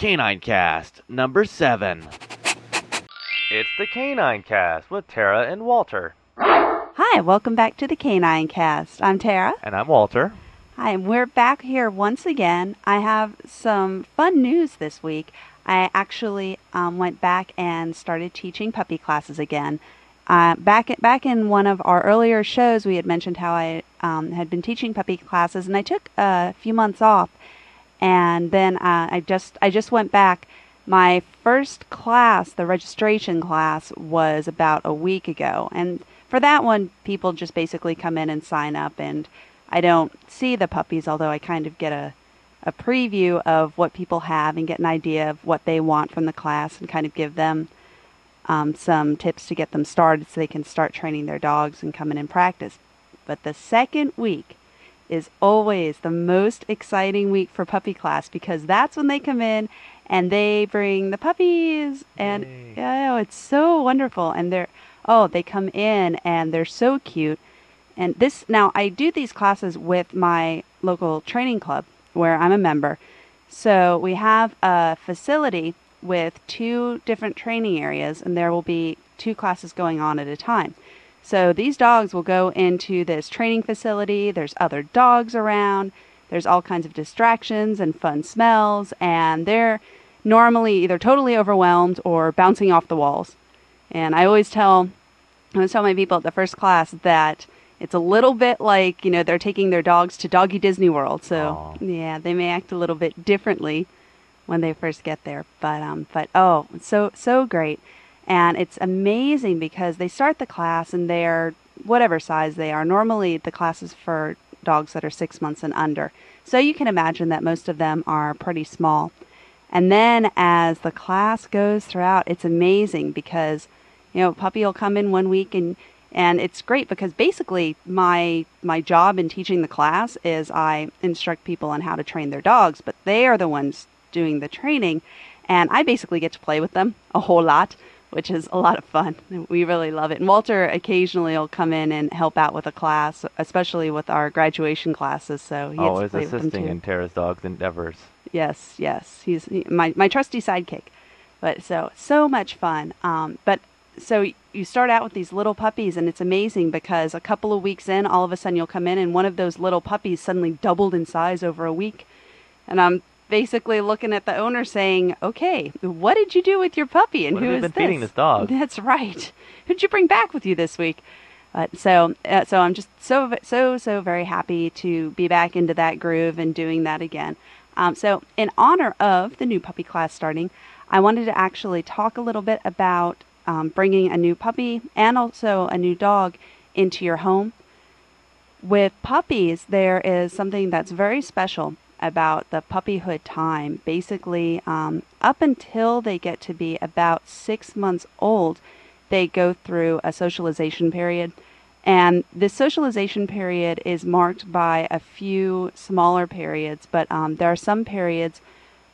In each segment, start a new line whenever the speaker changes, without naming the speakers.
Canine Cast number seven. It's the Canine Cast with Tara and Walter.
Hi, welcome back to the Canine Cast. I'm Tara.
And I'm Walter.
Hi, and we're back here once again. I have some fun news this week. I actually um, went back and started teaching puppy classes again. Uh, back back in one of our earlier shows, we had mentioned how I um, had been teaching puppy classes, and I took a few months off, and then uh, I just I just went back. My first class, the registration class, was about a week ago, and for that one, people just basically come in and sign up, and I don't see the puppies, although I kind of get a a preview of what people have and get an idea of what they want from the class, and kind of give them um, some tips to get them started so they can start training their dogs and come in and practice. But the second week is always the most exciting week for puppy class because that's when they come in and they bring the puppies. And oh, it's so wonderful. And they're oh they come in and they're so cute. And this now I do these classes with my local training club where I'm a member. So we have a facility with two different training areas, and there will be two classes going on at a time. So these dogs will go into this training facility. There's other dogs around. There's all kinds of distractions and fun smells, and they're normally either totally overwhelmed or bouncing off the walls. And I always tell, I always tell my people at the first class that it's a little bit like you know they're taking their dogs to Doggy Disney World. So
Aww.
yeah, they may act a little bit differently when they first get there. But um, but oh, so so great, and it's amazing because they start the class and they're whatever size they are. Normally, the class is for dogs that are six months and under. So you can imagine that most of them are pretty small. And then as the class goes throughout, it's amazing because you know puppy will come in one week and and it's great because basically my my job in teaching the class is I instruct people on how to train their dogs, but they are the ones doing the training. And I basically get to play with them a whole lot, which is a lot of fun. We really love it. And Walter occasionally will come in and help out with a class, especially with our graduation classes. So he gets to
Always
them
assisting in Tara's dog's endeavors.
Yes, yes. He's he, my my trusty sidekick. But so so much fun. Um, but so you start out with these little puppies, and it's amazing because a couple of weeks in, all of a sudden you'll come in, and one of those little puppies suddenly doubled in size over a week, and I'm basically looking at the owner saying, "Okay, what did you do with your puppy, and
What
who
have
is
you been feeding this dog?"
That's right. Who'd you bring back with you this week? But so uh, so I'm just so so so very happy to be back into that groove and doing that again. Um, so in honor of the new puppy class starting, I wanted to actually talk a little bit about um, bringing a new puppy and also a new dog into your home. With puppies, there is something that's very special about the puppyhood time. Basically, um, up until they get to be about six months old, they go through a socialization period. And this socialization period is marked by a few smaller periods, but um, there are some periods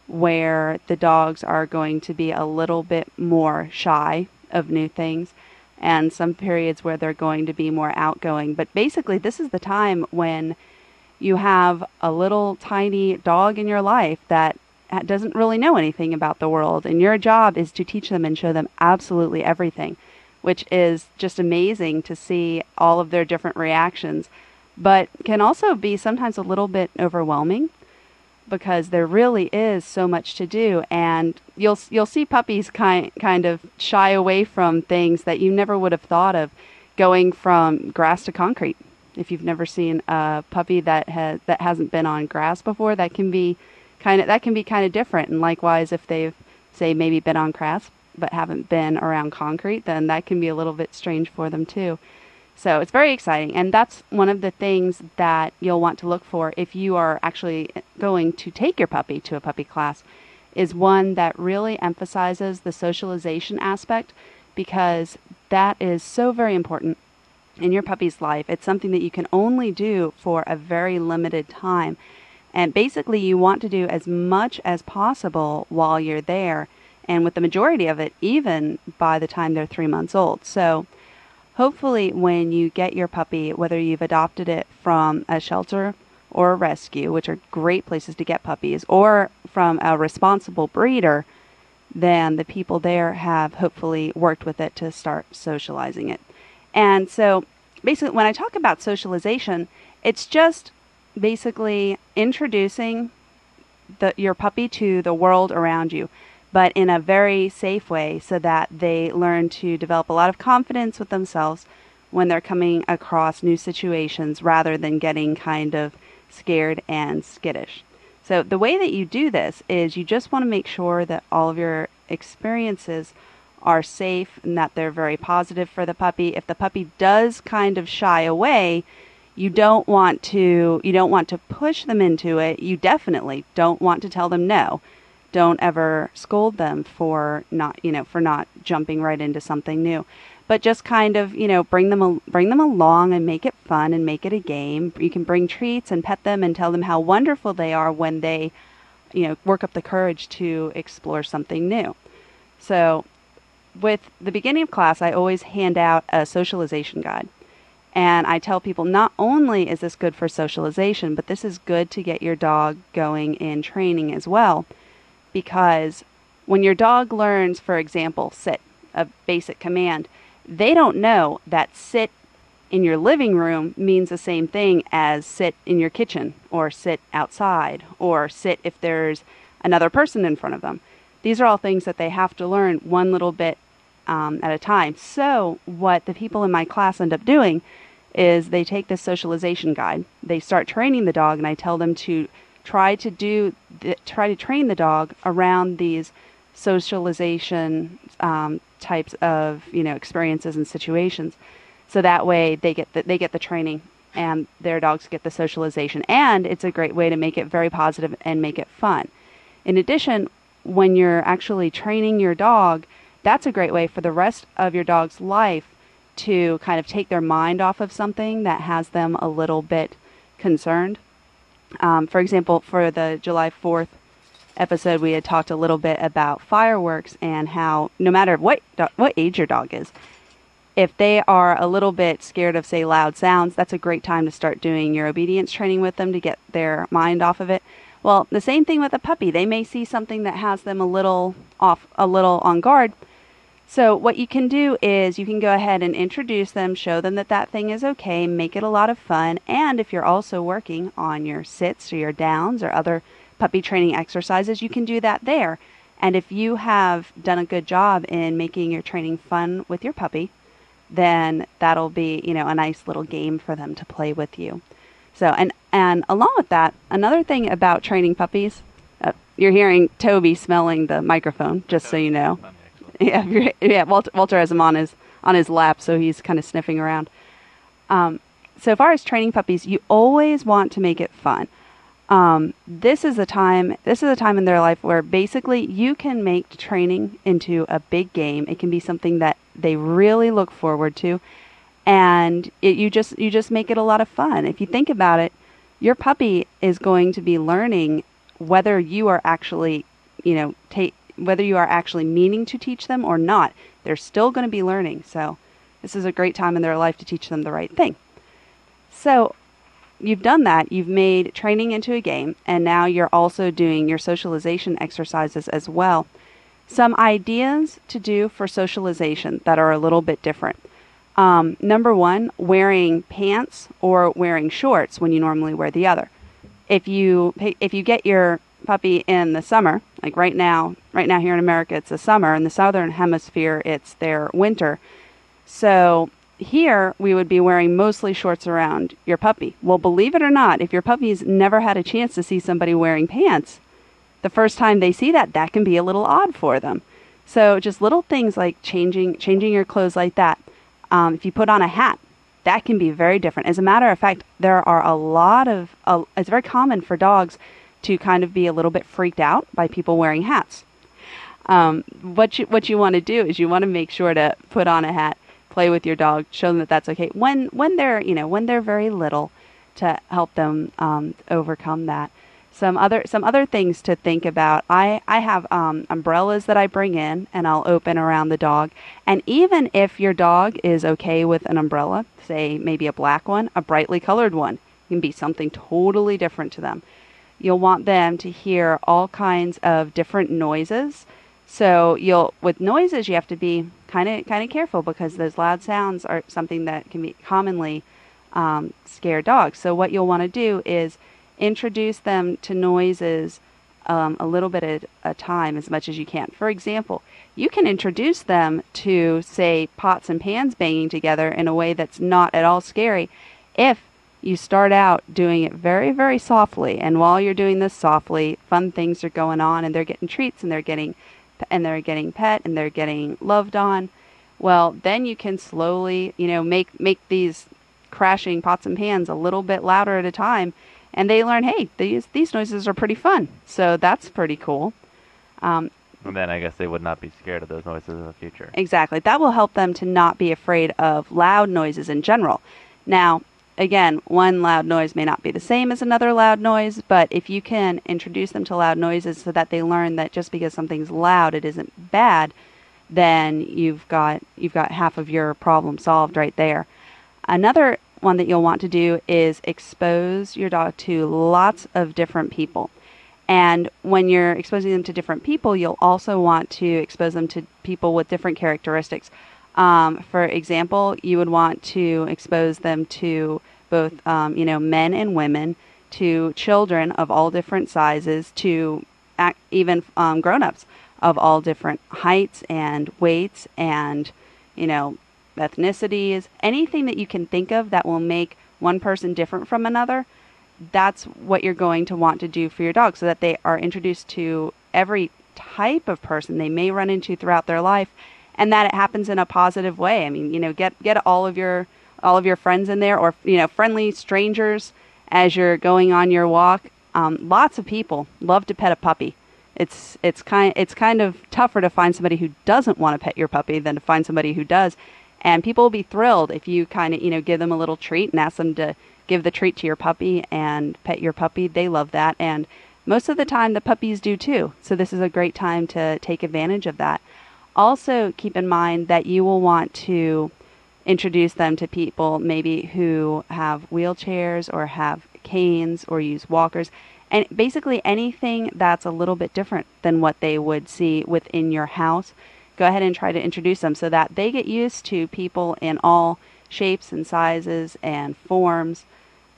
where the dogs are going to be a little bit more shy of new things, and some periods where they're going to be more outgoing. But basically, this is the time when you have a little tiny dog in your life that doesn't really know anything about the world, and your job is to teach them and show them absolutely everything, which is just amazing to see all of their different reactions, but can also be sometimes a little bit overwhelming because there really is so much to do and you'll you'll see puppies kind kind of shy away from things that you never would have thought of going from grass to concrete if you've never seen a puppy that has that hasn't been on grass before that can be kind of that can be kind of different and likewise if they've say maybe been on grass but haven't been around concrete then that can be a little bit strange for them too so it's very exciting. And that's one of the things that you'll want to look for if you are actually going to take your puppy to a puppy class is one that really emphasizes the socialization aspect because that is so very important in your puppy's life. It's something that you can only do for a very limited time. And basically, you want to do as much as possible while you're there, and with the majority of it, even by the time they're three months old. So, hopefully when you get your puppy whether you've adopted it from a shelter or a rescue which are great places to get puppies or from a responsible breeder, then the people there have hopefully worked with it to start socializing it. And so basically, when I talk about socialization, it's just basically introducing the, your puppy to the world around you, but in a very safe way so that they learn to develop a lot of confidence with themselves when they're coming across new situations rather than getting kind of scared and skittish. So, the way that you do this is you just want to make sure that all of your experiences are safe and that they're very positive for the puppy. If the puppy does kind of shy away, you don't want to you don't want to push them into it. You definitely don't want to tell them no. Don't ever scold them for not, you know, for not jumping right into something new but just kind of you know bring them bring them along and make it fun and make it a game. You can bring treats and pet them and tell them how wonderful they are when they you know work up the courage to explore something new. So with the beginning of class, I always hand out a socialization guide. And I tell people not only is this good for socialization, but this is good to get your dog going in training as well. Because when your dog learns, for example, sit, a basic command, they don't know that sit in your living room means the same thing as sit in your kitchen or sit outside or sit if there's another person in front of them. These are all things that they have to learn one little bit um, at a time. So, what the people in my class end up doing is they take this socialization guide, they start training the dog, and I tell them to try to do try to train the dog around these socialization um, types of you know experiences and situations. So that way they get the, they get the training and their dogs get the socialization. And it's a great way to make it very positive and make it fun. In addition when you're actually training your dog that's a great way for the rest of your dog's life to kind of take their mind off of something that has them a little bit concerned um, for example for the july 4th episode, we had talked a little bit about fireworks and how no matter what what age your dog is, if they are a little bit scared of say loud sounds, that's a great time to start doing your obedience training with them to get their mind off of it. Well, the same thing with a puppy. They may see something that has them a little off, a little on guard. So what you can do is you can go ahead and introduce them, show them that that thing is okay, make it a lot of fun, and if you're also working on your sits or your downs or other puppy training exercises, you can do that there. And if you have done a good job in making your training fun with your puppy, then that'll be, you know, a nice little game for them to play with you. So, and and along with that, another thing about training puppies, uh, you're hearing Toby smelling the microphone, just so you know. Yeah, yeah. Walter, Walter has him on his on his lap, so he's kind of sniffing around. Um, so, far as training puppies, you always want to make it fun um, this is a time this is a time in their life where basically you can make training into a big game it can be something that they really look forward to and it, you just you just make it a lot of fun if you think about it your puppy is going to be learning whether you are actually you know take whether you are actually meaning to teach them or not they're still going to be learning so this is a great time in their life to teach them the right thing so you've done that. You've made training into a game, and now you're also doing your socialization exercises as well. Some ideas to do for socialization that are a little bit different. Um, number one, wearing pants or wearing shorts when you normally wear the other. If you if you get your puppy in the summer, like right now, right now here in America, it's the summer. In the southern hemisphere, it's their winter. So here we would be wearing mostly shorts around your puppy. Well, believe it or not, if your puppy's never had a chance to see somebody wearing pants, the first time they see that, that can be a little odd for them. So just little things like changing changing your clothes like that. Um, if you put on a hat, that can be very different. As a matter of fact, there are a lot of uh, it's very common for dogs to kind of be a little bit freaked out by people wearing hats. Um, what you what you want to do is you want to make sure to put on a hat play with your dog, show them that that's okay when when they're you know when they're very little, to help them um, overcome that. Some other some other things to think about. I I have um, umbrellas that I bring in and I'll open around the dog. And even if your dog is okay with an umbrella, say maybe a black one, a brightly colored one, can be something totally different to them. You'll want them to hear all kinds of different noises. So you'll with noises you have to be kind of kind of careful because those loud sounds are something that can be commonly um, scare dogs. So what you'll want to do is introduce them to noises um, a little bit at a time as much as you can. For example, you can introduce them to, say, pots and pans banging together in a way that's not at all scary if you start out doing it very, very softly. And while you're doing this softly, fun things are going on and they're getting treats and they're getting and they're getting pet and they're getting loved on. Well, then you can slowly, you know, make make these crashing pots and pans a little bit louder at a time and they learn, hey, these these noises are pretty fun. So that's pretty cool.
Um, and then I guess they would not be scared of those noises in the future.
Exactly. That will help them to not be afraid of loud noises in general. Now, again, one loud noise may not be the same as another loud noise, but if you can introduce them to loud noises so that they learn that just because something's loud it isn't bad, then you've got you've got half of your problem solved right there. Another one that you'll want to do is expose your dog to lots of different people. And when you're exposing them to different people, you'll also want to expose them to people with different characteristics. Um, for example, you would want to expose them to both, um, you know, men and women, to children of all different sizes, to even um, grown-ups of all different heights and weights, and you know, ethnicities, anything that you can think of that will make one person different from another, that's what you're going to want to do for your dog so that they are introduced to every type of person they may run into throughout their life and that it happens in a positive way. I mean, you know, get get all of your all of your friends in there or you know, friendly strangers as you're going on your walk. Um, lots of people love to pet a puppy. It's it's kind it's kind of tougher to find somebody who doesn't want to pet your puppy than to find somebody who does. And people will be thrilled if you kind of, you know, give them a little treat and ask them to give the treat to your puppy and pet your puppy. They love that. And most of the time, the puppies do too. So this is a great time to take advantage of that. Also, keep in mind that you will want to introduce them to people maybe who have wheelchairs or have canes or use walkers. And basically anything that's a little bit different than what they would see within your house go ahead and try to introduce them so that they get used to people in all shapes and sizes and forms.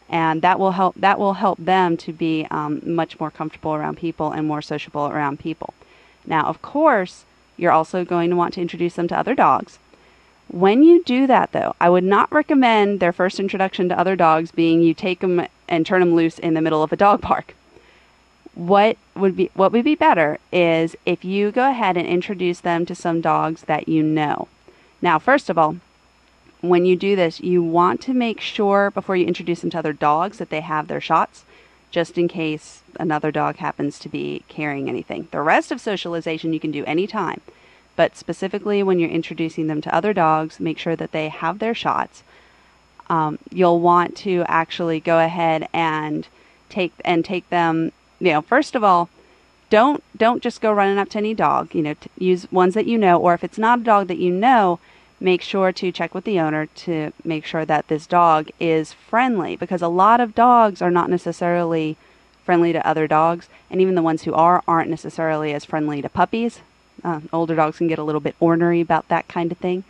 And that will help that will help them to be um, much more comfortable around people and more sociable around people. Now of course you're also going to want to introduce them to other dogs. When you do that though i would not recommend their first introduction to other dogs being you take them and turn them loose in the middle of a dog park. What would be what would be better is if you go ahead and introduce them to some dogs that you know. Now, first of all, when you do this, you want to make sure before you introduce them to other dogs that they have their shots, just in case another dog happens to be carrying anything. The rest of socialization you can do anytime, but specifically when you're introducing them to other dogs, make sure that they have their shots. Um, you'll want to actually go ahead and take and take them you know, first of all, don't don't just go running up to any dog. You know, use ones that you know, or if it's not a dog that you know, make sure to check with the owner to make sure that this dog is friendly because a lot of dogs are not necessarily friendly to other dogs, and even the ones who are aren't necessarily as friendly to puppies. Uh, older dogs can get a little bit ornery about that kind of thing.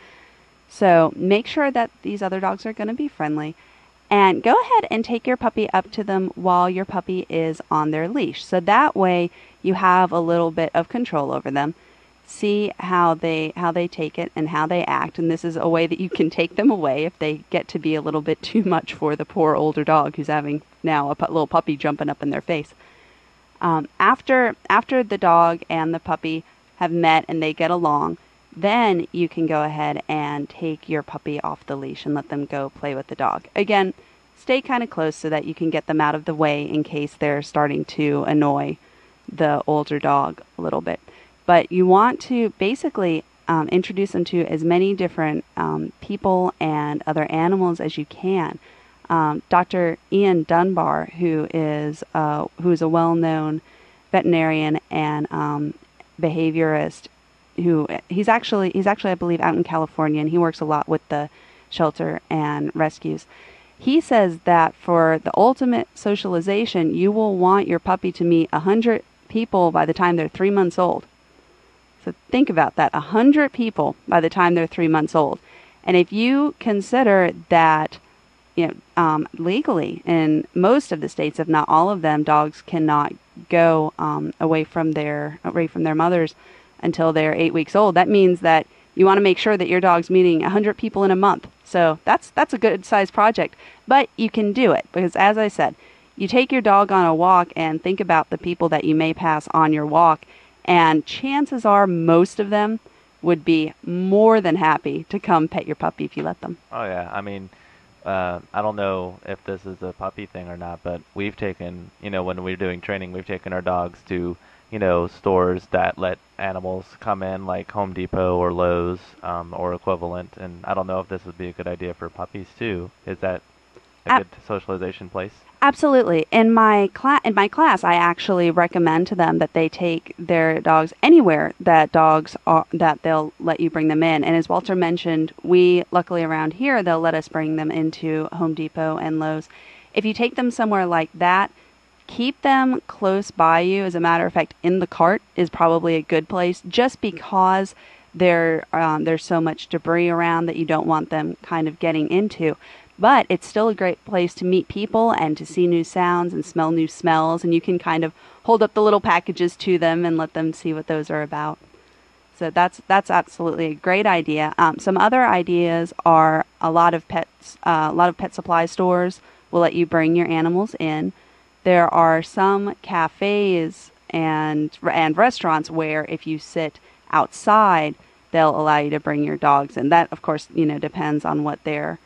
So make sure that these other dogs are going to be friendly. And go ahead and take your puppy up to them while your puppy is on their leash. So that way you have a little bit of control over them. See how they how they take it and how they act, and this is a way that you can take them away if they get to be a little bit too much for the poor older dog who's having now a pu- little puppy jumping up in their face. Um, after after the dog and the puppy have met and they get along, then you can go ahead and take your puppy off the leash and let them go play with the dog. Again, stay kind of close so that you can get them out of the way in case they're starting to annoy the older dog a little bit. But you want to basically um, introduce them to as many different um, people and other animals as you can. Um, Dr. Ian Dunbar, who is uh, who is a well-known veterinarian and um, behaviorist, who he's actually he's actually I believe out in California and he works a lot with the shelter and rescues. he says that for the ultimate socialization, you will want your puppy to meet a 100 people by the time they're three months old. So think about that 100 people by the time they're three months old. And if you consider that, you know, um, legally in most of the states, if not all of them, dogs cannot go um, away from their away from their mothers until they're eight weeks old. That means that you want to make sure that your dog's meeting 100 people in a month. So that's that's a good sized project, but you can do it because, as I said, you take your dog on a walk and think about the people that you may pass on your walk, and chances are most of them would be more than happy to come pet your puppy if you let them.
Oh yeah, I mean, uh, I don't know if this is a puppy thing or not, but we've taken, you know, when we're doing training, we've taken our dogs to, you know, stores that let animals come in, like Home Depot or Lowe's um, or equivalent. And I don't know if this would be a good idea for puppies too. Is that a good socialization place?
Absolutely. In my class, in my class, I actually recommend to them that they take their dogs anywhere that dogs are that they'll let you bring them in. And as Walter mentioned, we luckily around here they'll let us bring them into Home Depot and Lowe's. If you take them somewhere like that, keep them close by you. As a matter of fact, in the cart is probably a good place, just because there um, there's so much debris around that you don't want them kind of getting into. But it's still a great place to meet people and to see new sounds and smell new smells. And you can kind of hold up the little packages to them and let them see what those are about. So that's that's absolutely a great idea. Um, some other ideas are a lot of pets, uh, a lot of pet supply stores will let you bring your animals in. There are some cafes and and restaurants where if you sit outside, they'll allow you to bring your dogs, and that of course you know depends on what their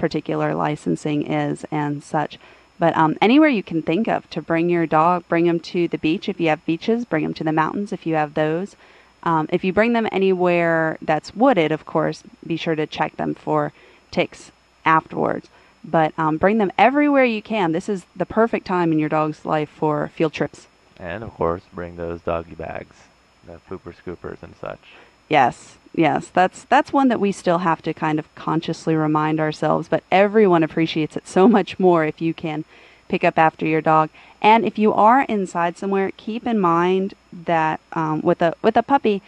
particular licensing is and such. But um, anywhere you can think of to bring your dog, bring them to the beach if you have beaches, bring them to the mountains if you have those. Um, if you bring them anywhere that's wooded, of course, be sure to check them for ticks afterwards. But um, bring them everywhere you can. This is the perfect time in your dog's life for field trips.
And of course, bring those doggy bags, the pooper scoopers and such.
Yes, yes, that's that's one that we still have to kind of consciously remind ourselves. But everyone appreciates it so much more if you can pick up after your dog. And if you are inside somewhere, keep in mind that um, with a with a puppy,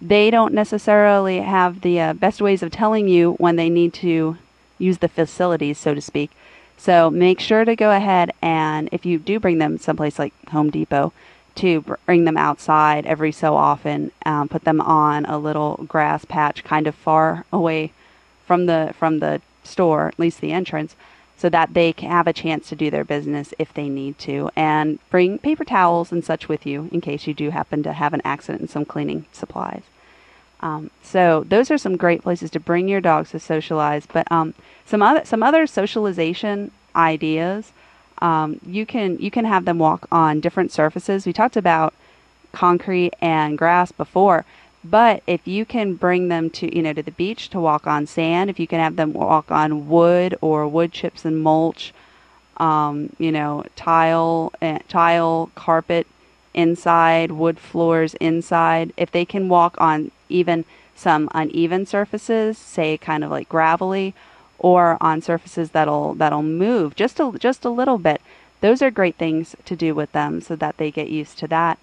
they don't necessarily have the uh, best ways of telling you when they need to use the facilities, so to speak. So make sure to go ahead and if you do bring them someplace like Home Depot, to bring them outside every so often, um, put them on a little grass patch kind of far away from the from the store, at least the entrance, so that they can have a chance to do their business if they need to, and bring paper towels and such with you in case you do happen to have an accident and some cleaning supplies. Um, so those are some great places to bring your dogs to socialize. But um, some other some other socialization ideas. Um, you can you can have them walk on different surfaces. We talked about concrete and grass before, but if you can bring them to you know to the beach to walk on sand, if you can have them walk on wood or wood chips and mulch, um, you know tile uh, tile carpet inside, wood floors inside. If they can walk on even some uneven surfaces, say kind of like gravelly, or on surfaces that'll that'll move just a just a little bit. Those are great things to do with them so that they get used to that.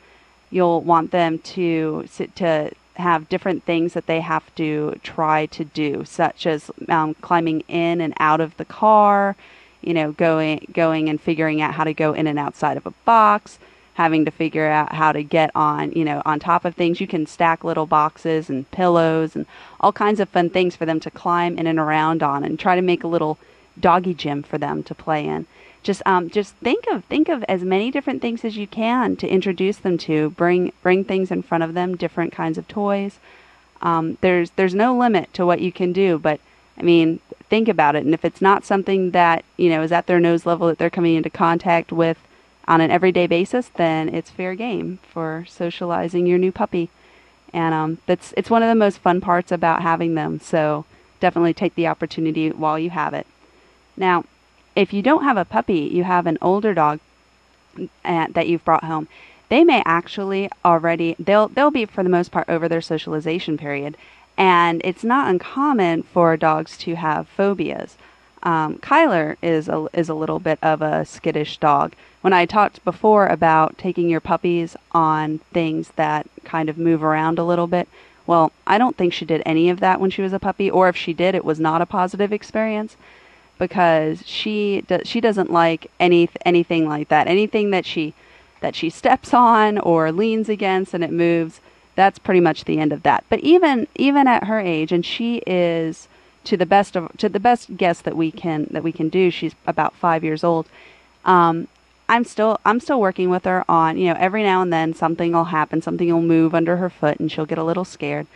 You'll want them to to have different things that they have to try to do, such as um, climbing in and out of the car, you know, going going and figuring out how to go in and outside of a box, having to figure out how to get on, you know, on top of things. You can stack little boxes and pillows and all kinds of fun things for them to climb in and around on and try to make a little doggy gym for them to play in. Just um just think of think of as many different things as you can to introduce them to. Bring bring things in front of them, different kinds of toys. Um, there's there's no limit to what you can do, but I mean, think about it. And if it's not something that you know is at their nose level that they're coming into contact with on an everyday basis, then it's fair game for socializing your new puppy. And um, that's it's one of the most fun parts about having them. So definitely take the opportunity while you have it. Now, if you don't have a puppy, you have an older dog uh, that you've brought home. They may actually already they'll they'll be for the most part over their socialization period, and it's not uncommon for dogs to have phobias. Um, Kyler is a, is a little bit of a skittish dog. When I talked before about taking your puppies on things that kind of move around a little bit, well, I don't think she did any of that when she was a puppy, or if she did, it was not a positive experience because she do, she doesn't like any anything like that. Anything that she that she steps on or leans against and it moves, that's pretty much the end of that. But even even at her age, and she is to the best of to the best guess that we can that we can do. She's about five years old. Um, I'm still I'm still working with her on you know every now and then something will happen, something will move under her foot, and she'll get a little scared.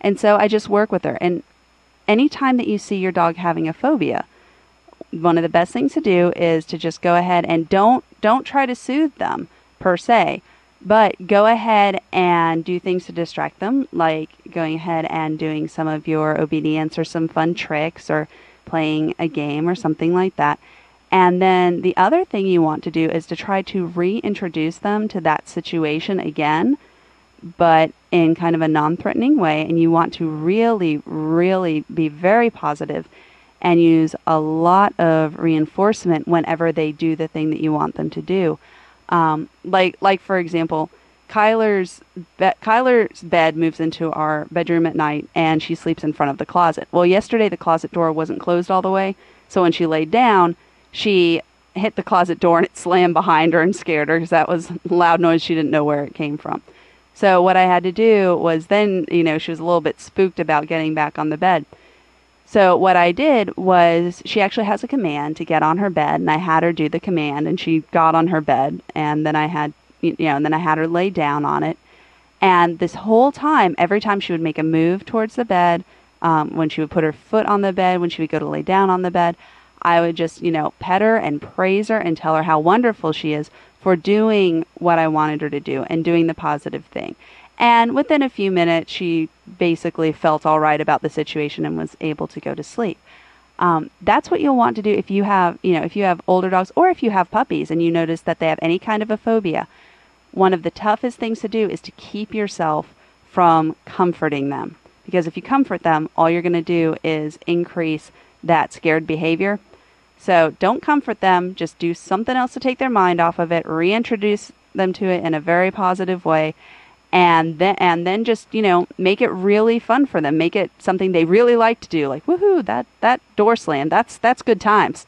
And so I just work with her. And anytime that you see your dog having a phobia, one of the best things to do is to just go ahead and don't don't try to soothe them per se but go ahead and do things to distract them, like going ahead and doing some of your obedience or some fun tricks or playing a game or something like that. And then the other thing you want to do is to try to reintroduce them to that situation again, but in kind of a non threatening way. And you want to really, really be very positive and use a lot of reinforcement whenever they do the thing that you want them to do. Um, like like for example, Kyler's be- Kyler's bed moves into our bedroom at night, and she sleeps in front of the closet. Well, yesterday the closet door wasn't closed all the way, so when she laid down, she hit the closet door and it slammed behind her and scared her because that was loud noise she didn't know where it came from. So what I had to do was then, you know, she was a little bit spooked about getting back on the bed. So what I did was she actually has a command to get on her bed and I had her do the command and she got on her bed and then I had you know and then I had her lay down on it. And this whole time every time she would make a move towards the bed um, when she would put her foot on the bed when she would go to lay down on the bed I would just you know pet her and praise her and tell her how wonderful she is for doing what I wanted her to do and doing the positive thing and within a few minutes, she basically felt all right about the situation and was able to go to sleep. Um, that's what you'll want to do if you have, you know, if you have older dogs or if you have puppies and you notice that they have any kind of a phobia. One of the toughest things to do is to keep yourself from comforting them. Because if you comfort them, all you're going to do is increase that scared behavior. So don't comfort them, just do something else to take their mind off of it, reintroduce them to it in a very positive way, and then and then just you know make it really fun for them. Make it something they really like to do like woohoo that that door slam that's that's good times.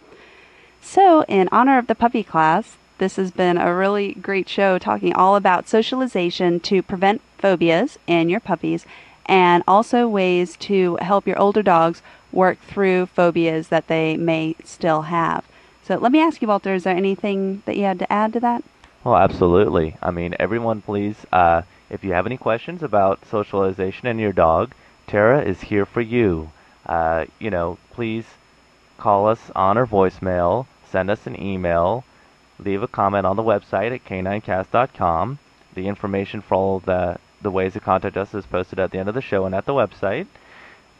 So in honor of the puppy class this has been a really great show talking all about socialization to prevent phobias in your puppies and also ways to help your older dogs work through phobias that they may still have. So let me ask you walter is there anything that you had to add to that?
Well absolutely. I mean everyone please uh, if you have any questions about socialization and your dog, Tara is here for you. Uh, you know, please call us on our voicemail, send us an email, leave a comment on the website at K9cast.com. The information for all the, the ways to contact us is posted at the end of the show and at the website.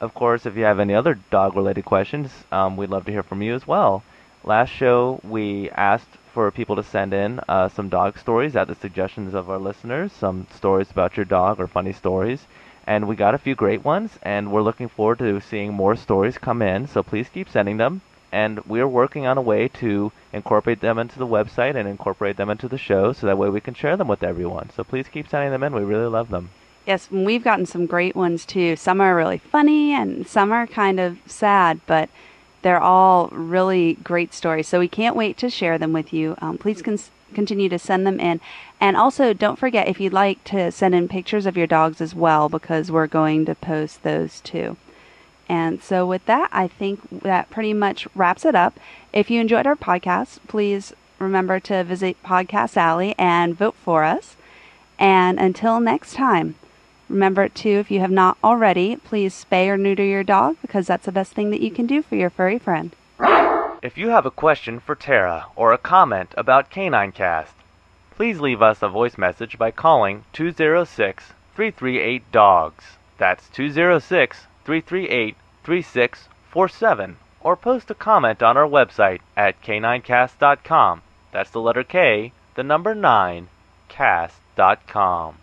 Of course, if you have any other dog related questions, um, we'd love to hear from you as well. Last show, we asked for people to send in uh, some dog stories at the suggestions of our listeners, some stories about your dog or funny stories. And we got a few great ones, and we're looking forward to seeing more stories come in. So please keep sending them. And we're working on a way to incorporate them into the website and incorporate them into the show so that way we can share them with everyone. So please keep sending them in. We really love them.
Yes, we've gotten some great ones too. Some are really funny and some are kind of sad, but they're all really great stories. So we can't wait to share them with you. Um, please cons- continue to send them in. And also, don't forget if you'd like to send in pictures of your dogs as well, because we're going to post those too. And so, with that, I think that pretty much wraps it up. If you enjoyed our podcast, please remember to visit Podcast Alley and vote for us. And until next time, Remember, too, if you have not already, please spay or neuter your dog because that's the best thing that you can do for your furry friend.
If you have a question for Tara or a comment about Canine Cast, please leave us a voice message by calling 206 338 DOGS. That's 206 338 3647. Or post a comment on our website at K9cast.com. That's the letter K, the number 9, cast.com.